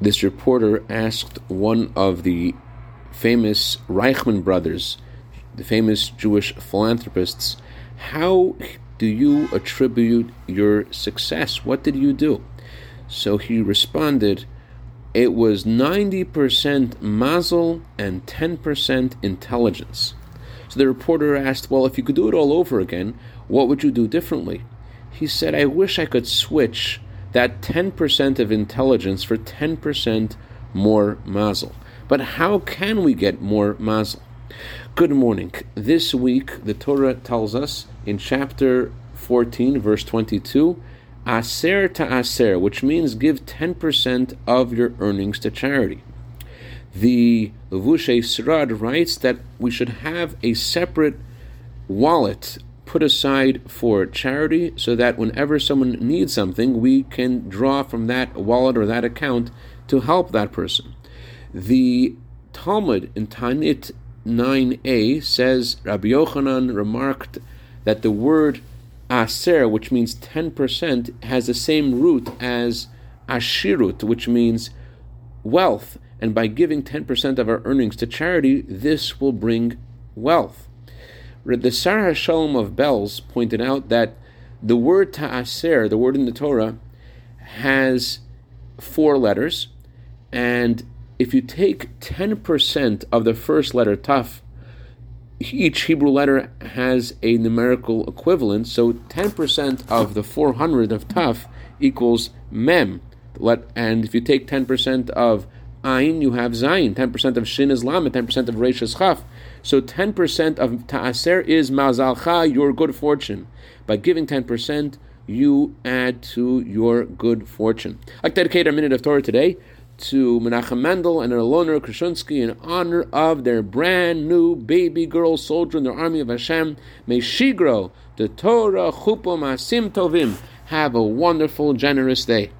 this reporter asked one of the famous Reichmann brothers, the famous Jewish philanthropists, how do you attribute your success? What did you do? So he responded, it was 90% mazel and 10% intelligence. So the reporter asked, Well, if you could do it all over again, what would you do differently? He said, I wish I could switch that 10% of intelligence for 10% more mazel. But how can we get more mazel? Good morning. This week, the Torah tells us in chapter 14, verse 22, aser ta'aser, which means give 10% of your earnings to charity. The Levushei Serad writes that we should have a separate wallet put aside for charity so that whenever someone needs something, we can draw from that wallet or that account to help that person. The Talmud in Taanit 9a says Rabbi Yochanan remarked that the word aser, which means 10%, has the same root as ashirut, which means wealth. And by giving 10% of our earnings to charity, this will bring wealth. The Sar HaShalom of Belz pointed out that the word ta'aser, the word in the Torah, has four letters, and if you take 10% of the first letter, taf, each Hebrew letter has a numerical equivalent. So 10% of the 400 of Taf equals Mem. And if you take 10% of Ain, you have Zayin. 10% of Shin is Lamed. 10% of Resh is Chaf. So 10% of Ta'aser is Mazalcha, your good fortune. By giving 10%, you add to your good fortune. To dedicate our minute of Torah today to Menachem Mendel and Elona Krashunsky in honor of their brand new baby girl soldier in the army of Hashem. May she grow the Torah Chuppah Ma'asim Tovim. Have a wonderful, generous day.